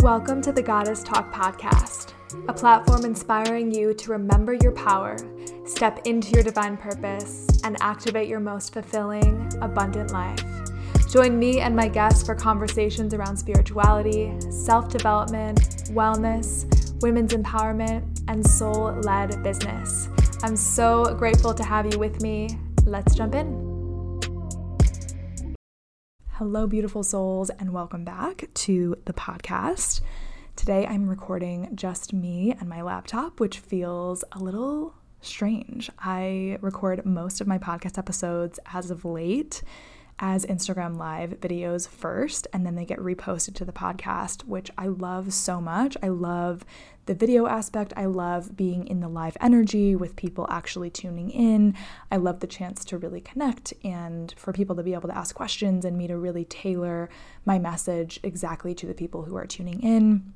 Welcome to the Goddess Talk podcast, a platform inspiring you to remember your power, step into your divine purpose, and activate your most fulfilling, abundant life. Join me and my guests for conversations around spirituality, self development, wellness, women's empowerment, and soul led business. I'm so grateful to have you with me. Let's jump in. Hello, beautiful souls, and welcome back to the podcast. Today I'm recording just me and my laptop, which feels a little strange. I record most of my podcast episodes as of late as Instagram Live videos first, and then they get reposted to the podcast, which I love so much. I love the video aspect. I love being in the live energy with people actually tuning in. I love the chance to really connect and for people to be able to ask questions and me to really tailor my message exactly to the people who are tuning in.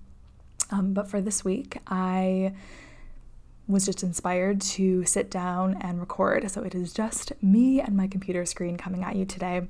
Um, but for this week, I was just inspired to sit down and record. So it is just me and my computer screen coming at you today.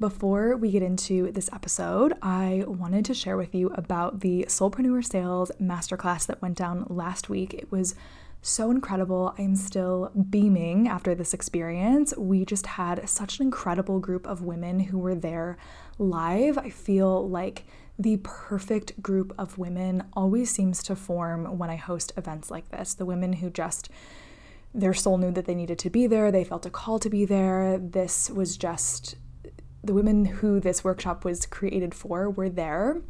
Before we get into this episode, I wanted to share with you about the Soulpreneur Sales Masterclass that went down last week. It was so incredible. I'm still beaming after this experience. We just had such an incredible group of women who were there live. I feel like the perfect group of women always seems to form when I host events like this. The women who just their soul knew that they needed to be there, they felt a call to be there. This was just the women who this workshop was created for were there.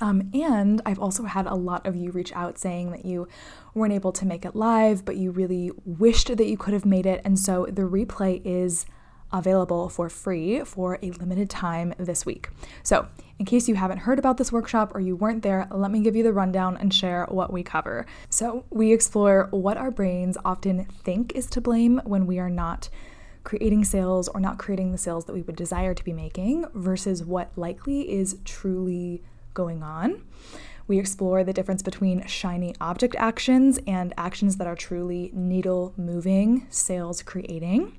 Um, and I've also had a lot of you reach out saying that you weren't able to make it live, but you really wished that you could have made it. And so the replay is available for free for a limited time this week. So, in case you haven't heard about this workshop or you weren't there, let me give you the rundown and share what we cover. So, we explore what our brains often think is to blame when we are not creating sales or not creating the sales that we would desire to be making versus what likely is truly going on. We explore the difference between shiny object actions and actions that are truly needle moving, sales creating.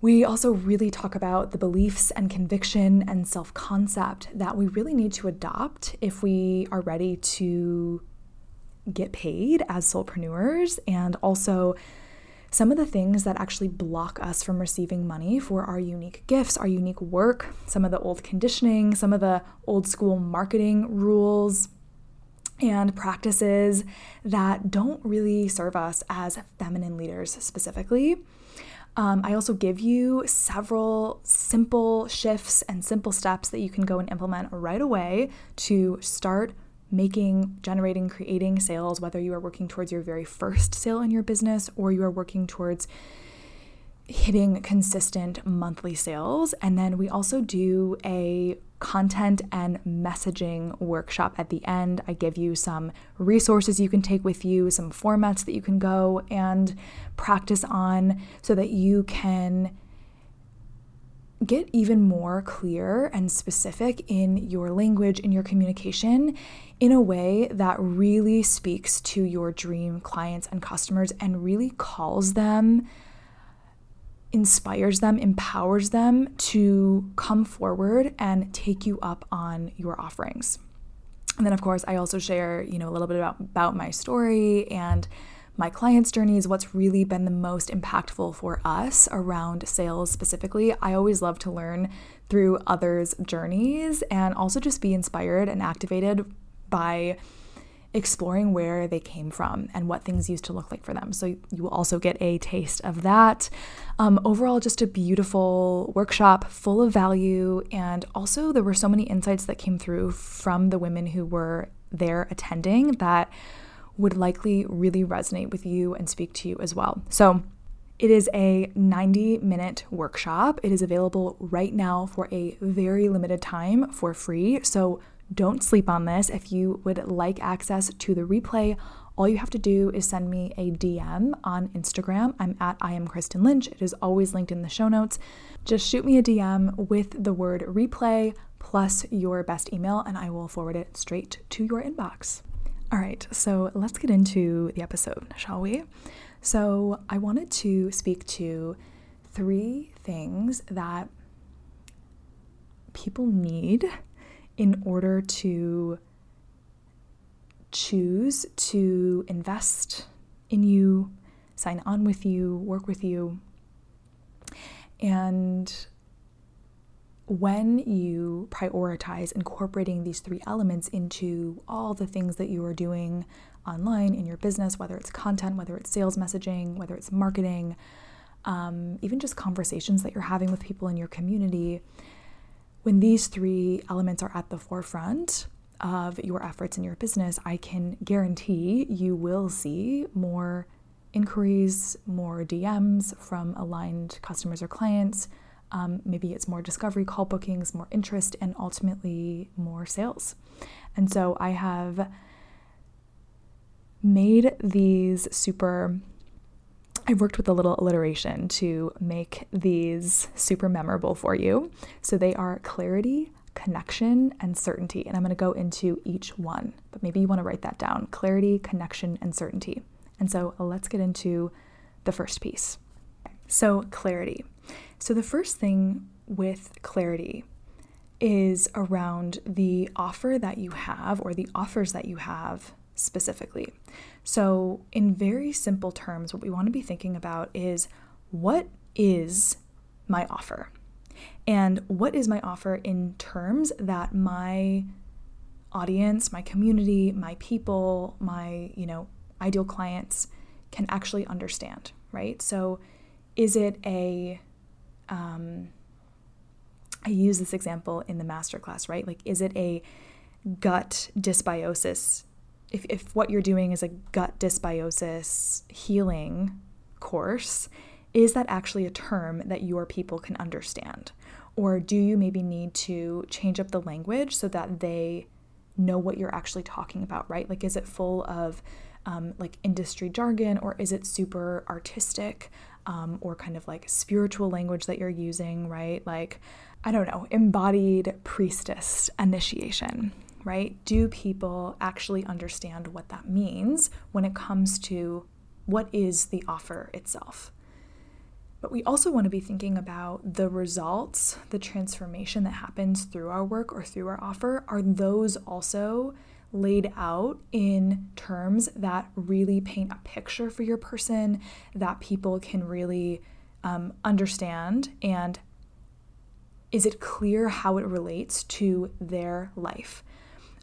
We also really talk about the beliefs and conviction and self concept that we really need to adopt if we are ready to get paid as soulpreneurs and also some of the things that actually block us from receiving money for our unique gifts, our unique work, some of the old conditioning, some of the old school marketing rules and practices that don't really serve us as feminine leaders specifically. Um, I also give you several simple shifts and simple steps that you can go and implement right away to start making, generating, creating sales, whether you are working towards your very first sale in your business or you are working towards hitting consistent monthly sales. And then we also do a content and messaging workshop at the end. I give you some resources you can take with you, some formats that you can go and practice on so that you can get even more clear and specific in your language, in your communication, in a way that really speaks to your dream clients and customers and really calls them inspires them, empowers them to come forward and take you up on your offerings. And then of course, I also share, you know, a little bit about, about my story and my clients' journeys, what's really been the most impactful for us around sales specifically. I always love to learn through others' journeys and also just be inspired and activated by exploring where they came from and what things used to look like for them. So you will also get a taste of that. Um, overall, just a beautiful workshop full of value. And also, there were so many insights that came through from the women who were there attending that would likely really resonate with you and speak to you as well. So, it is a 90 minute workshop. It is available right now for a very limited time for free. So, don't sleep on this. If you would like access to the replay, all you have to do is send me a DM on Instagram. I'm at I am Kristen Lynch. It is always linked in the show notes. Just shoot me a DM with the word replay plus your best email, and I will forward it straight to your inbox. All right, so let's get into the episode, shall we? So, I wanted to speak to three things that people need in order to choose to invest in you, sign on with you, work with you. And when you prioritize incorporating these three elements into all the things that you are doing online in your business, whether it's content, whether it's sales messaging, whether it's marketing, um, even just conversations that you're having with people in your community, when these three elements are at the forefront of your efforts in your business, I can guarantee you will see more inquiries, more DMs from aligned customers or clients. Um, maybe it's more discovery call bookings, more interest, and ultimately more sales. And so I have made these super I've worked with a little alliteration to make these super memorable for you. So they are clarity, connection, and certainty. And I'm going to go into each one, but maybe you want to write that down clarity, connection, and certainty. And so let's get into the first piece. So, clarity. So, the first thing with clarity is around the offer that you have or the offers that you have specifically. So, in very simple terms, what we want to be thinking about is what is my offer? And what is my offer in terms that my audience, my community, my people, my, you know, ideal clients can actually understand, right? So, is it a um, I use this example in the masterclass, right? Like, is it a gut dysbiosis if, if what you're doing is a gut dysbiosis healing course, is that actually a term that your people can understand? Or do you maybe need to change up the language so that they know what you're actually talking about, right? Like, is it full of um, like industry jargon or is it super artistic um, or kind of like spiritual language that you're using, right? Like, I don't know, embodied priestess initiation, right? Do people actually understand what that means when it comes to what is the offer itself? But we also want to be thinking about the results, the transformation that happens through our work or through our offer. Are those also laid out in terms that really paint a picture for your person that people can really um, understand? And is it clear how it relates to their life?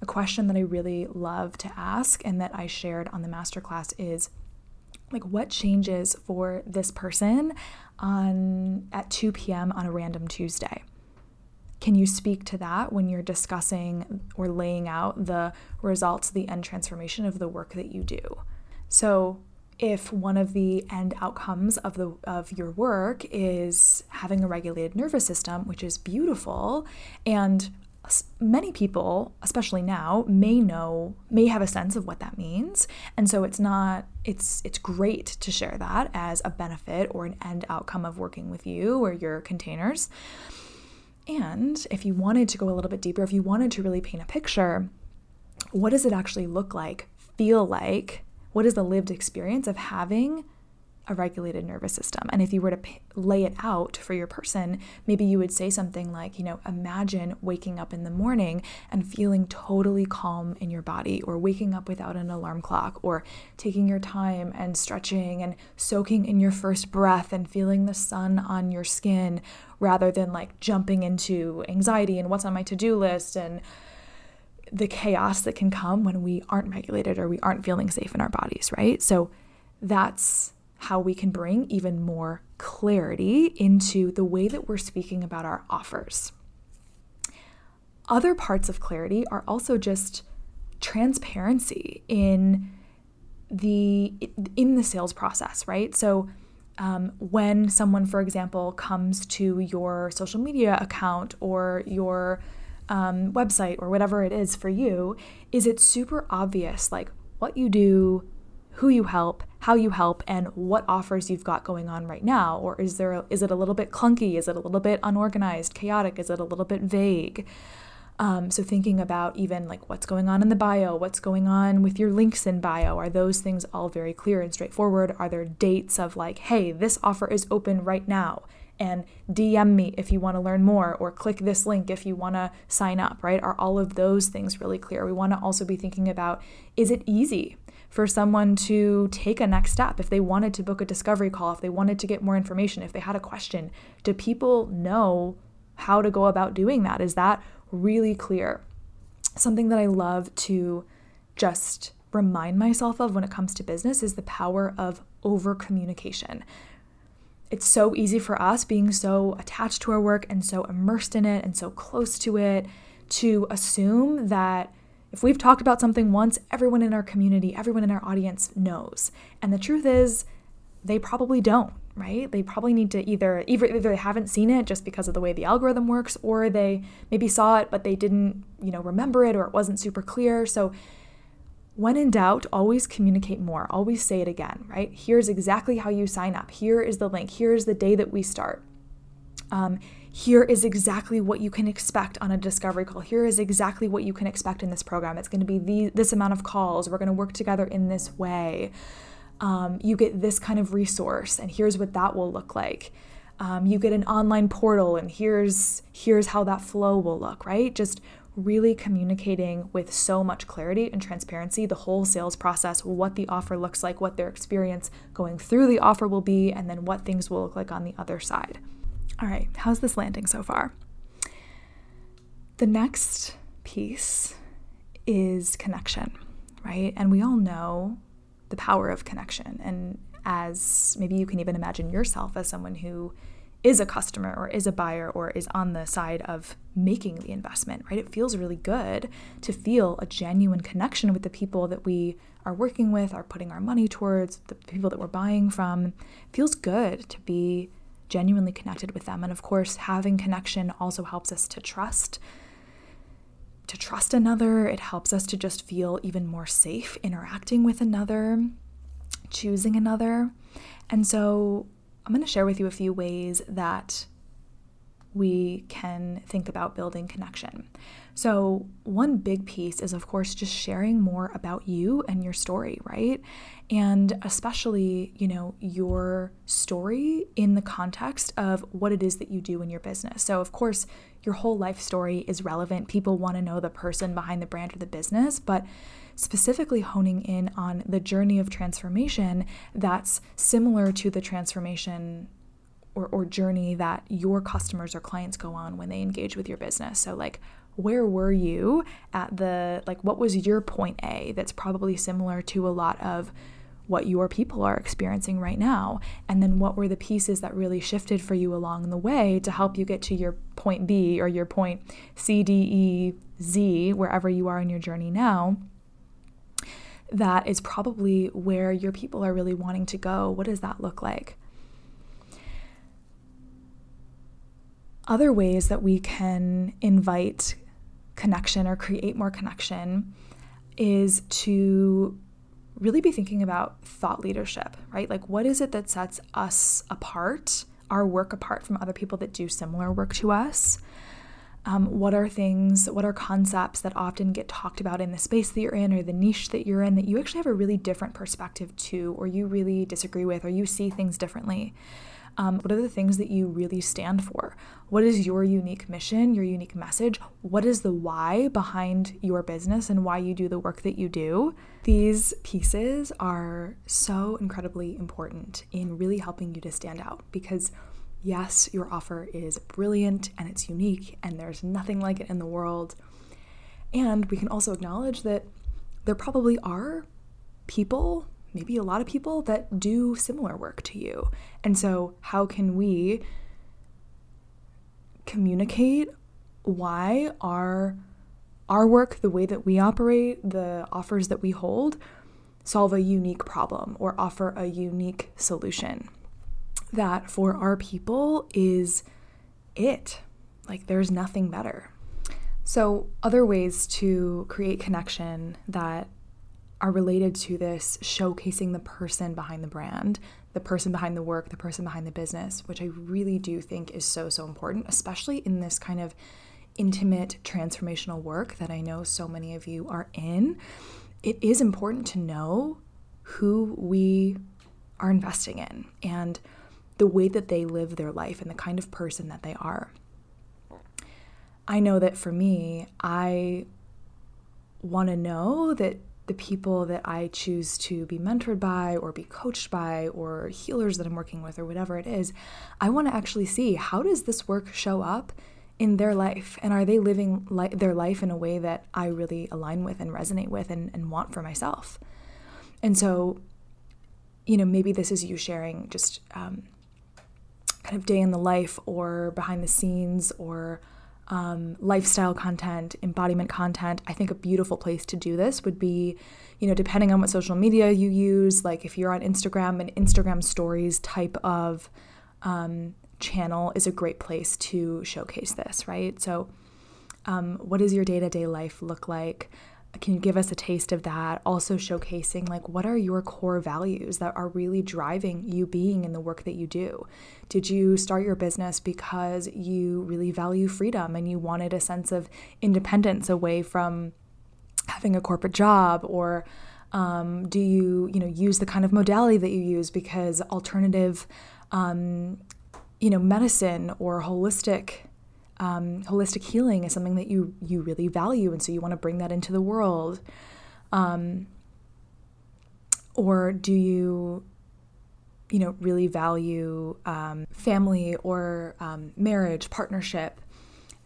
a question that I really love to ask and that I shared on the masterclass is like what changes for this person on at 2 p.m. on a random Tuesday? Can you speak to that when you're discussing or laying out the results, the end transformation of the work that you do? So, if one of the end outcomes of the of your work is having a regulated nervous system, which is beautiful, and many people, especially now, may know, may have a sense of what that means. And so it's not, it's it's great to share that as a benefit or an end outcome of working with you or your containers. And if you wanted to go a little bit deeper, if you wanted to really paint a picture, what does it actually look like, feel like? What is the lived experience of having a regulated nervous system. And if you were to p- lay it out for your person, maybe you would say something like, you know, imagine waking up in the morning and feeling totally calm in your body, or waking up without an alarm clock, or taking your time and stretching and soaking in your first breath and feeling the sun on your skin rather than like jumping into anxiety and what's on my to do list and the chaos that can come when we aren't regulated or we aren't feeling safe in our bodies, right? So that's how we can bring even more clarity into the way that we're speaking about our offers. Other parts of clarity are also just transparency in the in the sales process, right? So um, when someone, for example, comes to your social media account or your um, website or whatever it is for you, is it super obvious like what you do, who you help, how you help, and what offers you've got going on right now? Or is there is it a little bit clunky? Is it a little bit unorganized, chaotic? Is it a little bit vague? Um, so, thinking about even like what's going on in the bio, what's going on with your links in bio, are those things all very clear and straightforward? Are there dates of like, hey, this offer is open right now? And DM me if you want to learn more, or click this link if you want to sign up, right? Are all of those things really clear? We want to also be thinking about is it easy for someone to take a next step if they wanted to book a discovery call, if they wanted to get more information, if they had a question? Do people know how to go about doing that? Is that really clear. Something that I love to just remind myself of when it comes to business is the power of over communication. It's so easy for us being so attached to our work and so immersed in it and so close to it to assume that if we've talked about something once, everyone in our community, everyone in our audience knows. And the truth is, they probably don't right? They probably need to either either either they haven't seen it just because of the way the algorithm works or they maybe saw it but they didn't, you know, remember it or it wasn't super clear. So when in doubt, always communicate more. Always say it again, right? Here's exactly how you sign up. Here is the link. Here's the day that we start. Um, here is exactly what you can expect on a discovery call. Here is exactly what you can expect in this program. It's going to be the, this amount of calls. We're going to work together in this way um, you get this kind of resource and here's what that will look like um, you get an online portal and here's here's how that flow will look right just really communicating with so much clarity and transparency the whole sales process what the offer looks like what their experience going through the offer will be and then what things will look like on the other side all right how's this landing so far the next piece is connection right and we all know the power of connection. And as maybe you can even imagine yourself as someone who is a customer or is a buyer or is on the side of making the investment, right? It feels really good to feel a genuine connection with the people that we are working with, are putting our money towards, the people that we're buying from. It feels good to be genuinely connected with them. And of course, having connection also helps us to trust to trust another. It helps us to just feel even more safe interacting with another, choosing another. And so I'm going to share with you a few ways that we can think about building connection. So, one big piece is, of course, just sharing more about you and your story, right? And especially, you know, your story in the context of what it is that you do in your business. So, of course, your whole life story is relevant. People want to know the person behind the brand or the business, but specifically honing in on the journey of transformation that's similar to the transformation or, or journey that your customers or clients go on when they engage with your business. So, like, where were you at the, like, what was your point A that's probably similar to a lot of what your people are experiencing right now? And then what were the pieces that really shifted for you along the way to help you get to your point B or your point C, D, E, Z, wherever you are in your journey now? That is probably where your people are really wanting to go. What does that look like? Other ways that we can invite connection or create more connection is to really be thinking about thought leadership, right? Like, what is it that sets us apart, our work apart from other people that do similar work to us? Um, what are things, what are concepts that often get talked about in the space that you're in or the niche that you're in that you actually have a really different perspective to, or you really disagree with, or you see things differently? Um, what are the things that you really stand for? What is your unique mission, your unique message? What is the why behind your business and why you do the work that you do? These pieces are so incredibly important in really helping you to stand out because. Yes, your offer is brilliant and it's unique, and there's nothing like it in the world. And we can also acknowledge that there probably are people maybe a lot of people that do similar work to you. And so, how can we communicate why our our work, the way that we operate, the offers that we hold solve a unique problem or offer a unique solution that for our people is it. Like there's nothing better. So, other ways to create connection that are related to this showcasing the person behind the brand, the person behind the work, the person behind the business, which I really do think is so, so important, especially in this kind of intimate transformational work that I know so many of you are in, it is important to know who we are investing in and the way that they live their life and the kind of person that they are. I know that for me, I want to know that the people that I choose to be mentored by or be coached by or healers that I'm working with or whatever it is, I want to actually see how does this work show up in their life and are they living li- their life in a way that I really align with and resonate with and, and want for myself. And so, you know, maybe this is you sharing just um, kind of day in the life or behind the scenes or um, lifestyle content, embodiment content. I think a beautiful place to do this would be, you know, depending on what social media you use, like if you're on Instagram, an Instagram stories type of um, channel is a great place to showcase this, right? So, um, what does your day to day life look like? Can you give us a taste of that? Also, showcasing like what are your core values that are really driving you being in the work that you do? Did you start your business because you really value freedom and you wanted a sense of independence away from having a corporate job or um, do you you know use the kind of modality that you use because alternative um, you know medicine or holistic um, holistic healing is something that you you really value, and so you want to bring that into the world. Um, or do you, you know, really value um, family or um, marriage, partnership,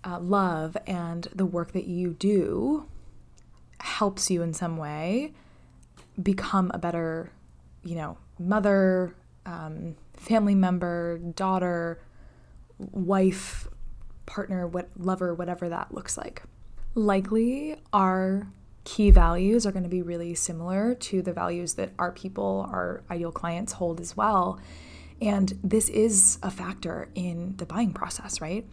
uh, love, and the work that you do helps you in some way become a better, you know, mother, um, family member, daughter, wife, partner, what lover, whatever that looks like. Likely our key values are going to be really similar to the values that our people, our ideal clients hold as well. And this is a factor in the buying process, right?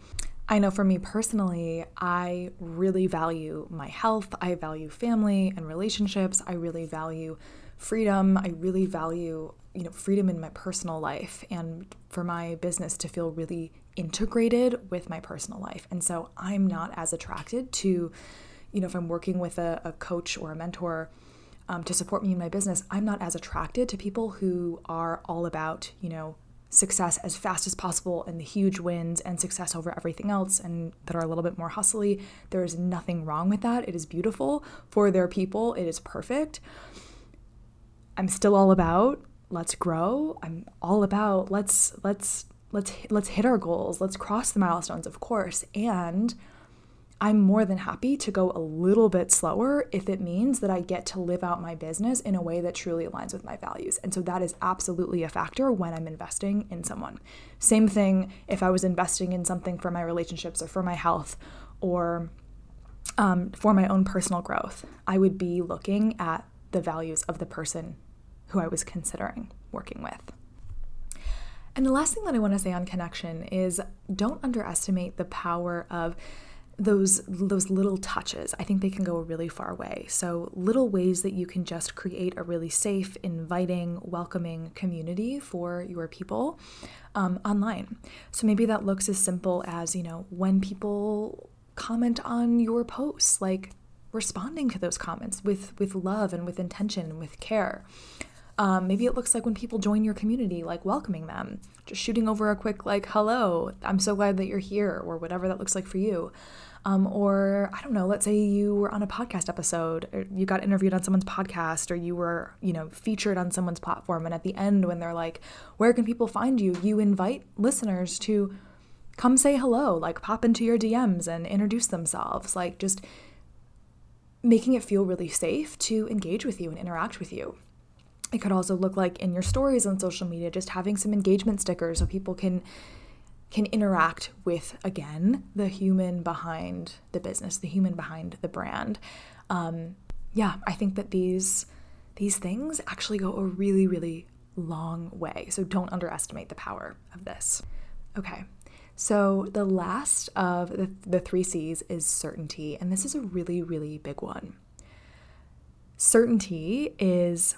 I know for me personally, I really value my health. I value family and relationships. I really value freedom. I really value, you know, freedom in my personal life and for my business to feel really integrated with my personal life. And so I'm not as attracted to, you know, if I'm working with a, a coach or a mentor um, to support me in my business, I'm not as attracted to people who are all about, you know, success as fast as possible and the huge wins and success over everything else and that are a little bit more hustly. There is nothing wrong with that. It is beautiful for their people. It is perfect. I'm still all about let's grow. I'm all about let's let's let's let's hit our goals let's cross the milestones of course and i'm more than happy to go a little bit slower if it means that i get to live out my business in a way that truly aligns with my values. And so that is absolutely a factor when i'm investing in someone. Same thing if i was investing in something for my relationships or for my health or um, for my own personal growth i would be looking at the values of the person who i was considering working with and the last thing that I want to say on connection is don't underestimate the power of those those little touches. I think they can go a really far way. So little ways that you can just create a really safe inviting welcoming community for your people um, online. So maybe that looks as simple as you know when people comment on your posts like responding to those comments with with love and with intention and with care um, maybe it looks like when people join your community, like welcoming them, just shooting over a quick, like, hello, I'm so glad that you're here, or whatever that looks like for you. Um, or I don't know, let's say you were on a podcast episode, or you got interviewed on someone's podcast, or you were, you know, featured on someone's platform. And at the end, when they're like, where can people find you? You invite listeners to come say hello, like pop into your DMs and introduce themselves, like just making it feel really safe to engage with you and interact with you. It could also look like in your stories on social media, just having some engagement stickers so people can can interact with again the human behind the business, the human behind the brand. Um, yeah, I think that these these things actually go a really really long way. So don't underestimate the power of this. Okay. So the last of the, the three C's is certainty, and this is a really, really big one. Certainty is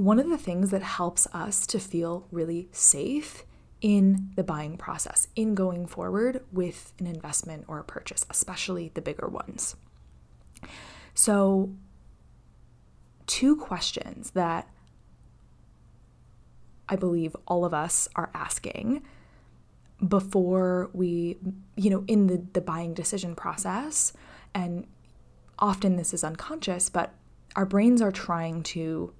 one of the things that helps us to feel really safe in the buying process, in going forward with an investment or a purchase, especially the bigger ones. So, two questions that I believe all of us are asking before we, you know, in the, the buying decision process. And often this is unconscious, but our brains are trying to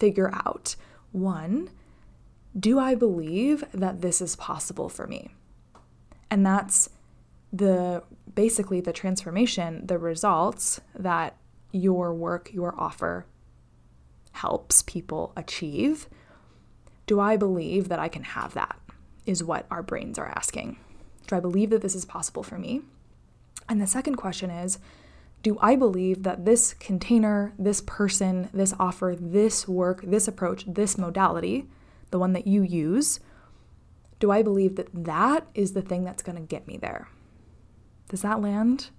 figure out one, do I believe that this is possible for me? And that's the basically the transformation, the results that your work, your offer helps people achieve. Do I believe that I can have that? Is what our brains are asking. Do I believe that this is possible for me? And the second question is Do I believe that this container, this person, this offer, this work, this approach, this modality, the one that you use, do I believe that that is the thing that's going to get me there? Does that land?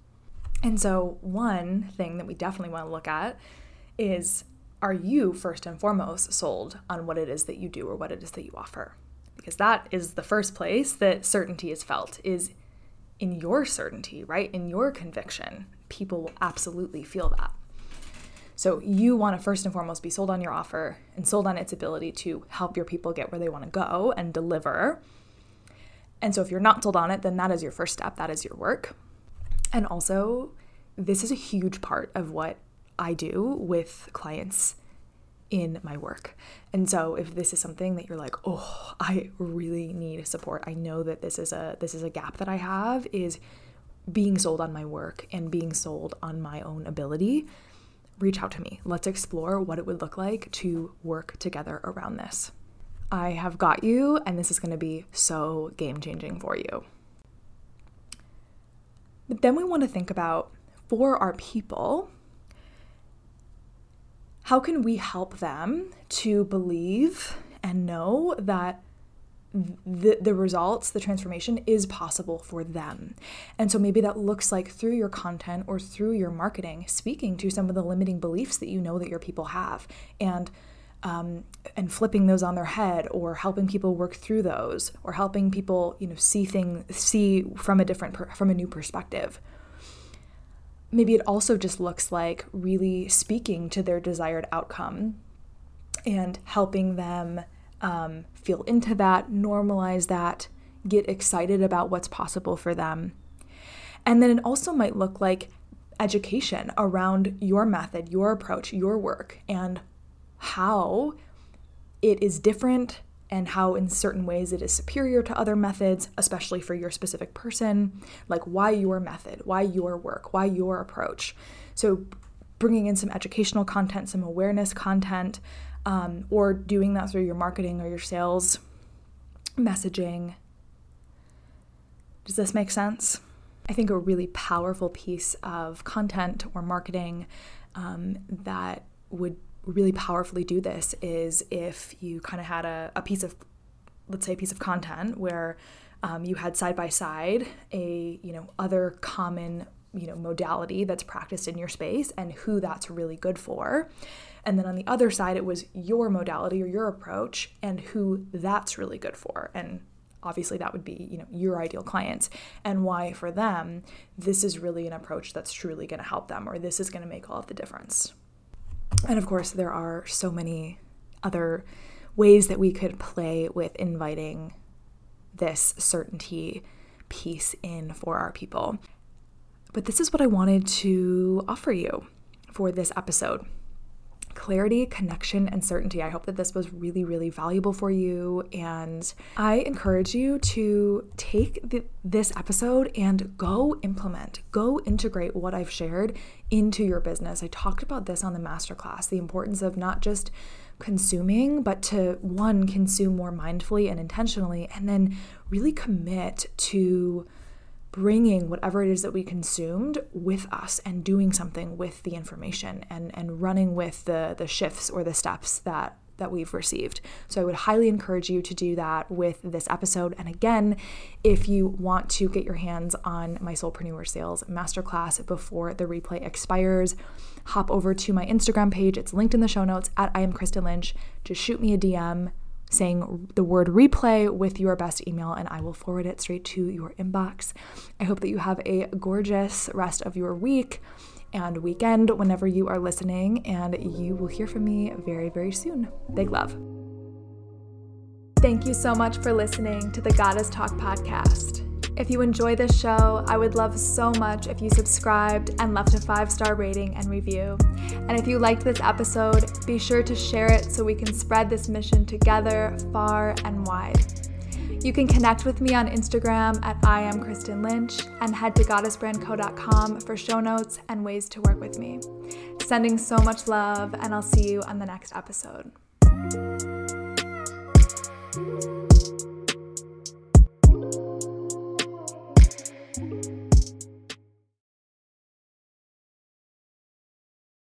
And so, one thing that we definitely want to look at is are you first and foremost sold on what it is that you do or what it is that you offer? Because that is the first place that certainty is felt is in your certainty, right? In your conviction. People will absolutely feel that. So you want to first and foremost be sold on your offer and sold on its ability to help your people get where they want to go and deliver. And so if you're not sold on it, then that is your first step, that is your work. And also, this is a huge part of what I do with clients in my work. And so if this is something that you're like, "Oh, I really need support. I know that this is a this is a gap that I have is being sold on my work and being sold on my own ability." reach out to me. Let's explore what it would look like to work together around this. I have got you, and this is going to be so game changing for you. But then we want to think about for our people, how can we help them to believe and know that the, the results, the transformation is possible for them. And so maybe that looks like through your content or through your marketing, speaking to some of the limiting beliefs that you know that your people have and um, and flipping those on their head or helping people work through those or helping people you know see things see from a different per, from a new perspective maybe it also just looks like really speaking to their desired outcome and helping them um, feel into that, normalize that, get excited about what's possible for them. And then it also might look like education around your method, your approach, your work, and how it is different and how, in certain ways, it is superior to other methods, especially for your specific person, like why your method, why your work, why your approach. So, bringing in some educational content, some awareness content, um, or doing that through your marketing or your sales messaging. Does this make sense? I think a really powerful piece of content or marketing um, that would really powerfully do this is if you kind of had a, a piece of, let's say, a piece of content where um, you had side by side a you know other common you know modality that's practiced in your space and who that's really good for and then on the other side, it was your modality or your approach and who that's really good for. And obviously that would be, you know, your ideal clients and why for them this is really an approach that's truly going to help them or this is going to make all of the difference. And of course, there are so many other ways that we could play with inviting this certainty piece in for our people. But this is what I wanted to offer you for this episode clarity, connection, and certainty. I hope that this was really, really valuable for you. And I encourage you to take the, this episode and go implement, go integrate what I've shared into your business. I talked about this on the masterclass the importance of not just consuming, but to one, consume more mindfully and intentionally, and then really commit to bringing whatever it is that we consumed with us and doing something with the information and and running with the the shifts or the steps that that we've received. So I would highly encourage you to do that with this episode. And again, if you want to get your hands on my Soulpreneur Sales Masterclass before the replay expires, hop over to my Instagram page. It's linked in the show notes at I am Kristen Lynch. Just shoot me a DM saying the word replay with your best email, and I will forward it straight to your inbox. I hope that you have a gorgeous rest of your week and weekend whenever you are listening, and you will hear from me very, very soon. Big love. Thank you so much for listening to the Goddess Talk podcast. If you enjoy this show, I would love so much if you subscribed and left a five star rating and review. And if you liked this episode, be sure to share it so we can spread this mission together far and wide. You can connect with me on Instagram at I am Kristen Lynch and head to goddessbrandco.com for show notes and ways to work with me. Sending so much love, and I'll see you on the next episode.